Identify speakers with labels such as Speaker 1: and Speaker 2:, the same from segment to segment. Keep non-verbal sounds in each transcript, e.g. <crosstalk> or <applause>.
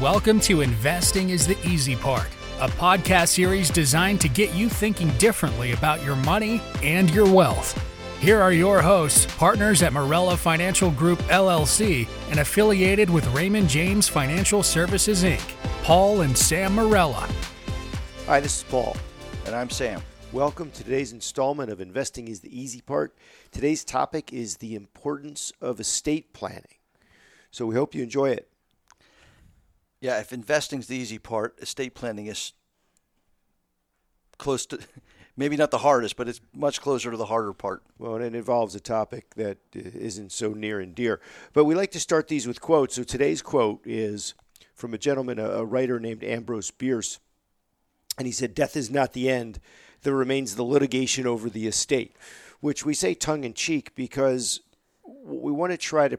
Speaker 1: Welcome to Investing is the Easy Part, a podcast series designed to get you thinking differently about your money and your wealth. Here are your hosts, partners at Morella Financial Group LLC and affiliated with Raymond James Financial Services Inc., Paul and Sam Morella.
Speaker 2: Hi, this is Paul.
Speaker 3: And I'm Sam.
Speaker 2: Welcome to today's installment of Investing is the Easy Part. Today's topic is the importance of estate planning. So we hope you enjoy it.
Speaker 3: Yeah, if investing's the easy part, estate planning is close to <laughs> maybe not the hardest, but it's much closer to the harder part.
Speaker 2: Well, and it involves a topic that isn't so near and dear. But we like to start these with quotes. So today's quote is from a gentleman, a, writer named Ambrose Bierce. And he said, Death is not the end. There remains the litigation over the estate, which we say tongue in cheek because we want to try to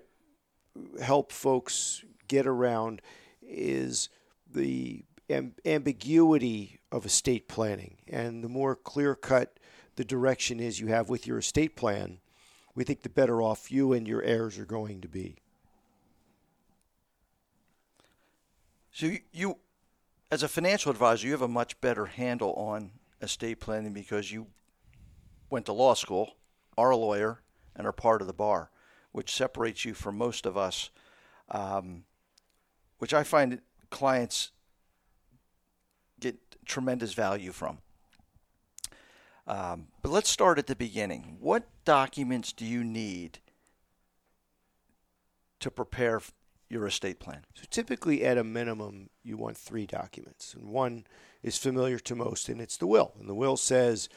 Speaker 2: help folks get around is the amb- ambiguity of estate planning. And the more clear cut the direction is you have with your estate plan, we think the better off you and your heirs are going to be.
Speaker 3: So you, you as a financial advisor, you have a much better handle on estate planning because you went to law school, are a lawyer, and are part of the bar, which separates you from most of us um, which I find clients get tremendous value from. Um, but let's start at the beginning. What documents do you need to prepare your estate plan?
Speaker 2: So typically, at a minimum, you want three documents, and one is familiar to most, and it's the will. And the will says,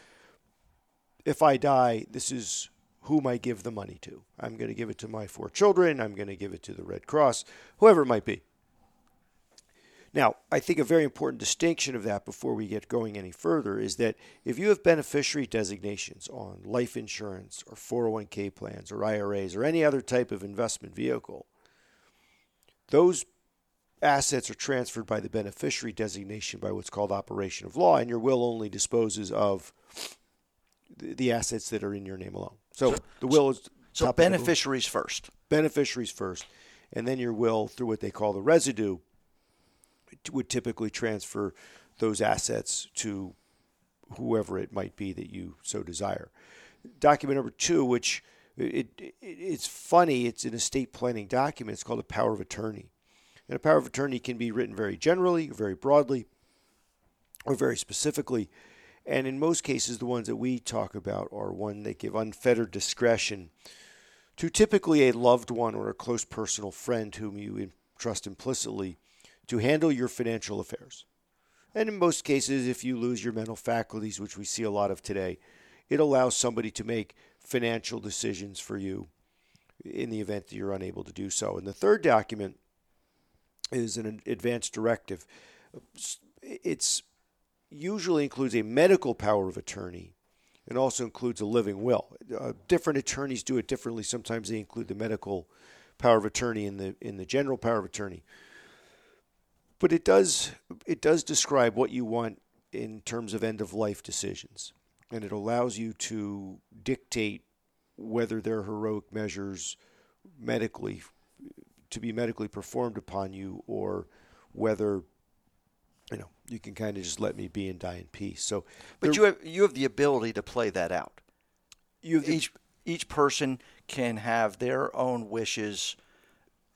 Speaker 2: if I die, this is whom I give the money to. I'm going to give it to my four children. I'm going to give it to the Red Cross, whoever it might be. Now, I think a very important distinction of that before we get going any further is that if you have beneficiary designations on life insurance or 401k plans or IRAs or any other type of investment vehicle, those assets are transferred by the beneficiary designation by what's called operation of law, and your will only disposes of the assets that are in your name alone. So, so the will is
Speaker 3: so beneficiaries first.
Speaker 2: Beneficiaries first, and then your will through what they call the residue would typically transfer those assets to whoever it might be that you so desire. Document number two, which it, it, it's funny, it's an estate planning document. It's called a power of attorney. And a power of attorney can be written very generally, very broadly, or very specifically. And in most cases, the ones that we talk about are one that give unfettered discretion to typically a loved one or a close personal friend whom you trust implicitly to handle your financial affairs. And in most cases, if you lose your mental faculties, which we see a lot of today, it allows somebody to make financial decisions for you in the event that you're unable to do so. And the third document is an advance directive. It's usually includes a medical power of attorney and also includes a living will. Uh, different attorneys do it differently. Sometimes they include the medical power of attorney in the in the general power of attorney. But it does it does describe what you want in terms of end of life decisions, and it allows you to dictate whether there are heroic measures medically to be medically performed upon you or whether you know, you can kind of just let me be and die in peace. So,
Speaker 3: but you have you have the ability to play that out. You the, each each person can have their own wishes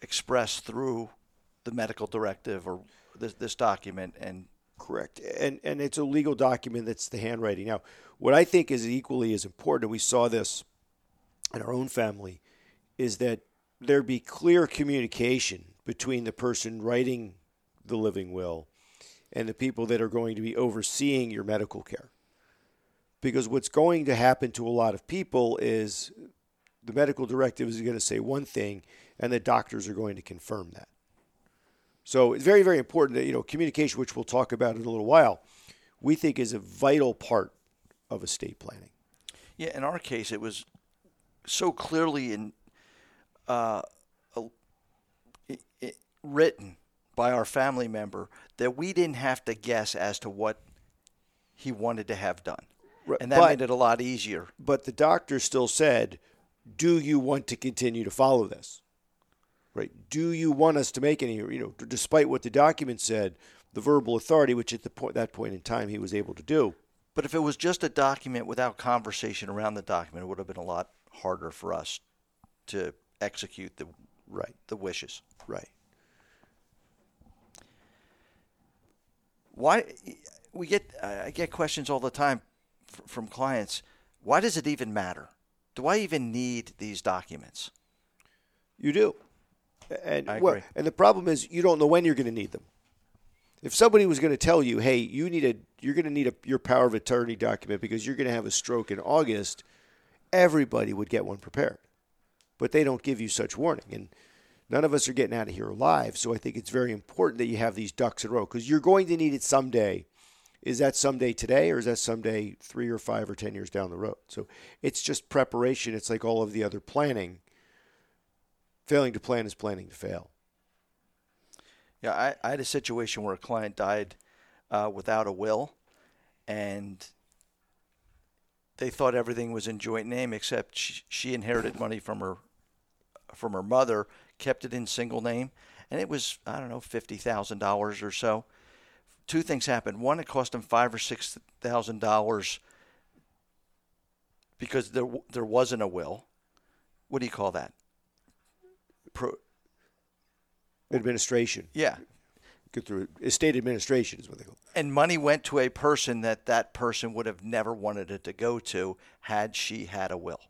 Speaker 3: expressed through the medical directive or this, this document and
Speaker 2: correct and and it's a legal document that's the handwriting now what i think is equally as important and we saw this in our own family is that there be clear communication between the person writing the living will and the people that are going to be overseeing your medical care. Because what's going to happen to a lot of people is the medical directive is going to say one thing and the doctors are going to confirm that. So it's very, very important that, you know, communication, which we'll talk about in a little while, we think is a vital part of estate planning.
Speaker 3: Yeah, in our case, it was so clearly in uh, it, it, written by our family member that we didn't have to guess as to what he wanted to have done. And that but, made it a lot easier.
Speaker 2: But the doctor still said, Do you want to continue to follow this? Right? Do you want us to make any, you know, despite what the document said, the verbal authority, which at the point, that point in time he was able to do.
Speaker 3: But if it was just a document without conversation around the document, it would have been a lot harder for us to execute the
Speaker 2: Right,
Speaker 3: the wishes.
Speaker 2: right.
Speaker 3: Why we get I get questions all the time from clients. Why does it even matter? Do I even need these documents?
Speaker 2: You do. And well, and the problem is you don't know when you're going to need them. If somebody was going to tell you, "Hey, you need a you're going to need a your power of attorney document because you're going to have a stroke in August," everybody would get one prepared. But they don't give you such warning and none of us are getting out of here alive, so I think it's very important that you have these ducks in a row because you're going to need it someday. Is that someday today or is that someday 3 or 5 or 10 years down the road? So it's just preparation. It's like all of the other planning. Failing to plan is planning to fail.
Speaker 3: Yeah, I, I had a situation where a client died uh, without a will, and they thought everything was in joint name except she, she inherited money from her from her mother, kept it in single name, and it was I don't know fifty thousand dollars or so. Two things happened. One, it cost them five or six thousand dollars because there there wasn't a will. What do you call that? Pro,
Speaker 2: Administration.
Speaker 3: yeah,
Speaker 2: Go through estate administration is what they call. it.
Speaker 3: and money went to a person that that person would have never wanted it to go to had she had a will.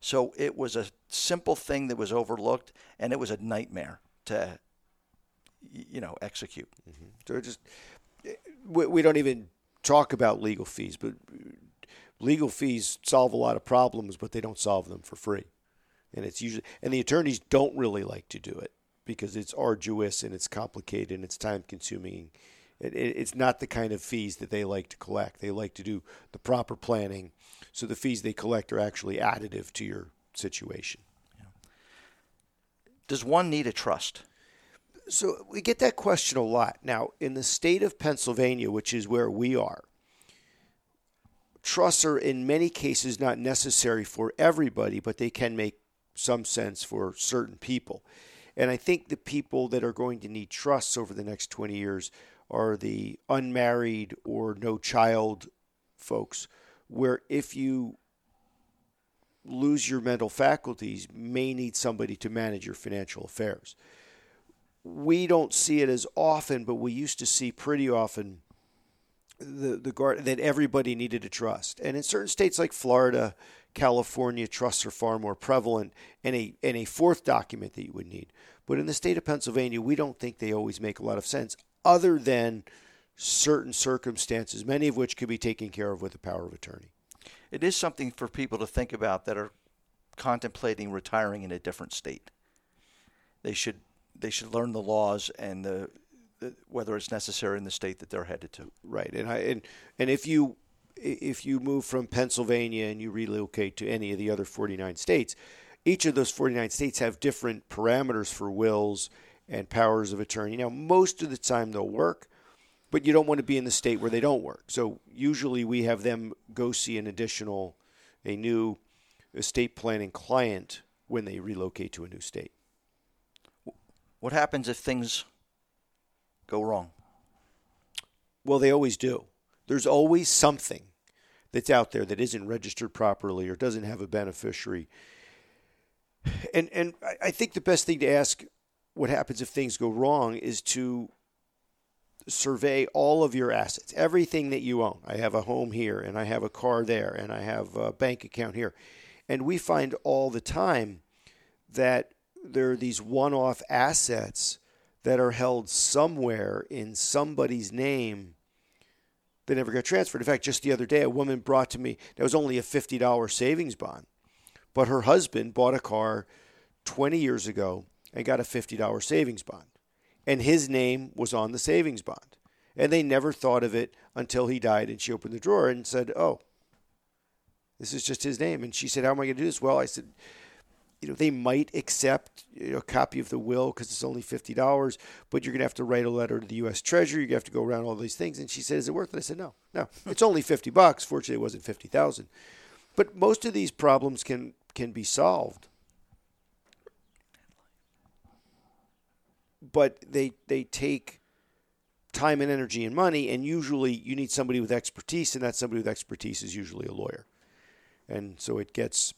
Speaker 3: So it was a simple thing that was overlooked, and it was a nightmare to, you know, execute.
Speaker 2: Mm-hmm. So just we, we don't even talk about legal fees, but legal fees solve a lot of problems, but they don't solve them for free. And it's usually and the attorneys don't really like to do it because it's arduous and it's complicated and it's time consuming. It, it, it's not the kind of fees that they like to collect. They like to do the proper planning, so the fees they collect are actually additive to your situation.
Speaker 3: Does one need a trust?
Speaker 2: So we get that question a lot. Now, in the state of Pennsylvania, which is where we are, trusts are in many cases not necessary for everybody, but they can make some sense for certain people. And I think the people that are going to need trusts over the next 20 years are the unmarried or no child folks, where if you lose your mental faculties, may need somebody to manage your financial affairs we don't see it as often, but we used to see pretty often the the guard that everybody needed a trust. And in certain states like Florida, California, trusts are far more prevalent, and a and a fourth document that you would need. But in the state of Pennsylvania, we don't think they always make a lot of sense, other than certain circumstances, many of which could be taken care of with a power of attorney.
Speaker 3: It is something for people to think about that are contemplating retiring in a different state. They should they should learn the laws and the whether it's necessary in the state that they're headed to.
Speaker 2: Right, and I and and if you if you move from Pennsylvania and you relocate to any of the other 49 states, each of those 49 states have different parameters for wills and powers of attorney. Now, most of the time they'll work, but you don't want to be in the state where they don't work. So usually we have them go see an additional, a new estate planning client when they relocate to a new state.
Speaker 3: What happens if things go wrong?
Speaker 2: Well, they always do. There's always something that's out there that isn't registered properly or doesn't have a beneficiary. And and I- think the best thing to ask what happens if things go wrong is to survey all of your assets, everything that you own. I have a home here and I have a car there and I have a bank account here. And we find all the time that there are these one-off assets that are held somewhere in somebody's name that never got transferred. In fact, just the other day, a woman brought to me that was only a fifty dollar savings bond, but her husband bought a car twenty years ago and got a fifty dollar savings bond, and his name was on the savings bond, and they never thought of it until he died. And she opened the drawer and said, "Oh, this is just his name." And she said, "How am I going to do this?" Well, I said you know, they might accept you know, a copy of the will because it's only fifty dollars, but you're gonna have to write a letter to the U.S. Treasury. You're gonna have to go around all these things. And she said, "Is it worth it?" I said, "No, no. Hmm. It's only fifty bucks. Fortunately, it wasn't fifty thousand. But most of these problems can can be solved. but they they take time and energy and money, and usually you need somebody with expertise, and that somebody with expertise is usually a lawyer, and so it gets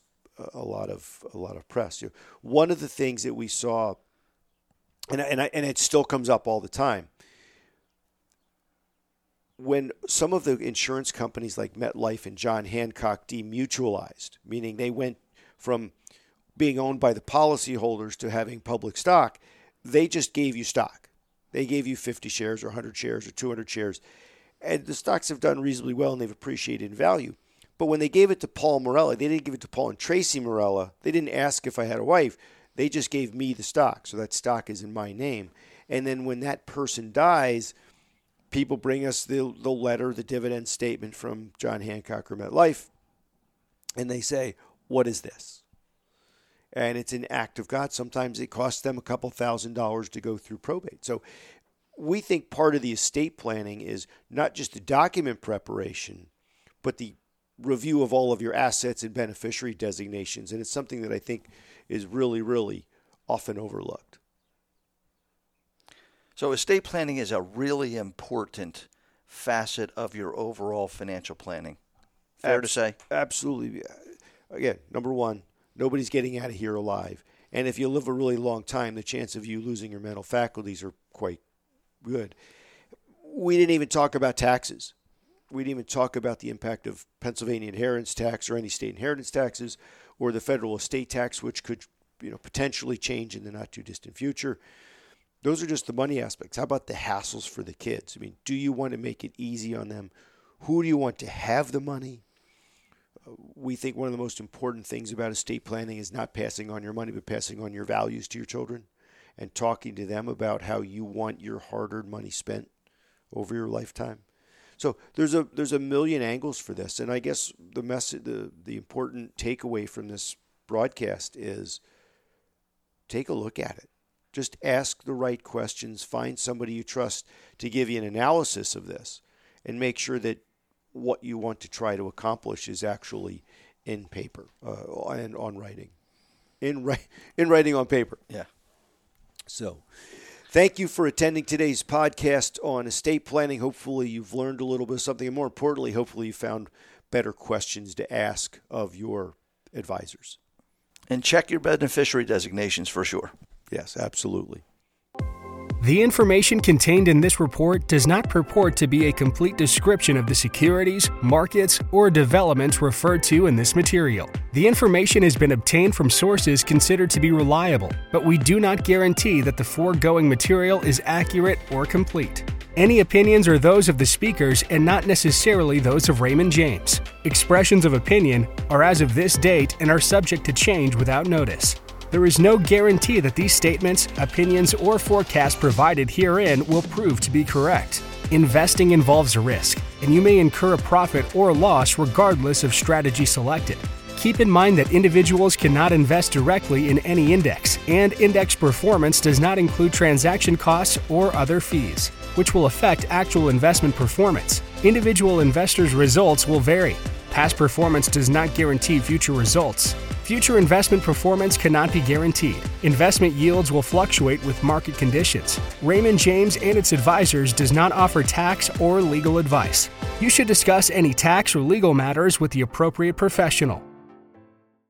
Speaker 2: a lot of a lot of press. One of the things that we saw, and and I, and it still comes up all the time, when some of the insurance companies like MetLife and John Hancock demutualized, meaning they went from being owned by the policyholders to having public stock, they just gave you stock. They gave you 50 shares or 100 shares or 200 shares. And the stocks have done reasonably well and they've appreciated in value. But when they gave it to Paul Morella, they didn't give it to Paul and Tracy Morella. They didn't ask if I had a wife. They just gave me the stock. So that stock is in my name. And then when that person dies, people bring us the, the letter, the dividend statement from John Hancock or MetLife, and they say, What is this? And it's an act of God. Sometimes it costs them a couple thousand dollars to go through probate. So we think part of the estate planning is not just the document preparation, but the review of all of your assets and beneficiary designations. And it's something that I think is really, really often overlooked.
Speaker 3: So, estate planning is a really important facet of your overall financial planning. Fair Abs- to say?
Speaker 2: Absolutely. Again, number one, nobody's getting out of here alive. And if you live a really long time, the chance of you losing your mental faculties are quite good. We didn't even talk about taxes. We didn't even talk about the impact of Pennsylvania inheritance tax or any state inheritance taxes or the federal estate tax, which could you know potentially change in the not too distant future. Those are just the money aspects. How about the hassles for the kids? I mean, do you want to make it easy on them? Who do you want to have the money? We think one of the most important things about estate planning is not passing on your money, but passing on your values to your children and talking to them about how you want your hard-earned money spent over your lifetime. So there's a there's a million angles for this, and I guess the message the the important takeaway from this broadcast is take a look at it. Just ask the right questions, find somebody you trust to give you an analysis of this, and make sure that what you want to try to accomplish is actually in paper uh, and on writing. In, in writing on paper.
Speaker 3: Yeah.
Speaker 2: So, thank you for attending today's podcast on estate planning. Hopefully, you've learned a little bit of something, and more importantly, hopefully, you found better questions to ask of your advisors.
Speaker 3: And check your beneficiary designations for sure.
Speaker 2: Yes, absolutely.
Speaker 1: The information contained in this report does not purport to be a complete description of the securities, markets, or developments referred to in this material. The information has been obtained from sources considered to be reliable, but we do not guarantee that the foregoing material is accurate or complete. Any opinions are those of the speakers and not necessarily those of Raymond James. Expressions of opinion are as of this date and are subject to change without notice. There is no guarantee that these statements, opinions, or forecasts provided herein will prove to be correct. Investing involves a risk, and you may incur a profit or loss regardless of strategy selected. Keep in mind that individuals cannot invest directly in any index, and index performance does not include transaction costs or other fees, which will affect actual investment performance. Individual investors' results will vary. Past performance does not guarantee future results. Future investment performance cannot be guaranteed. Investment yields will fluctuate with market conditions. Raymond James and its advisors does not offer tax or legal advice. You should discuss any tax or legal matters with the appropriate professional.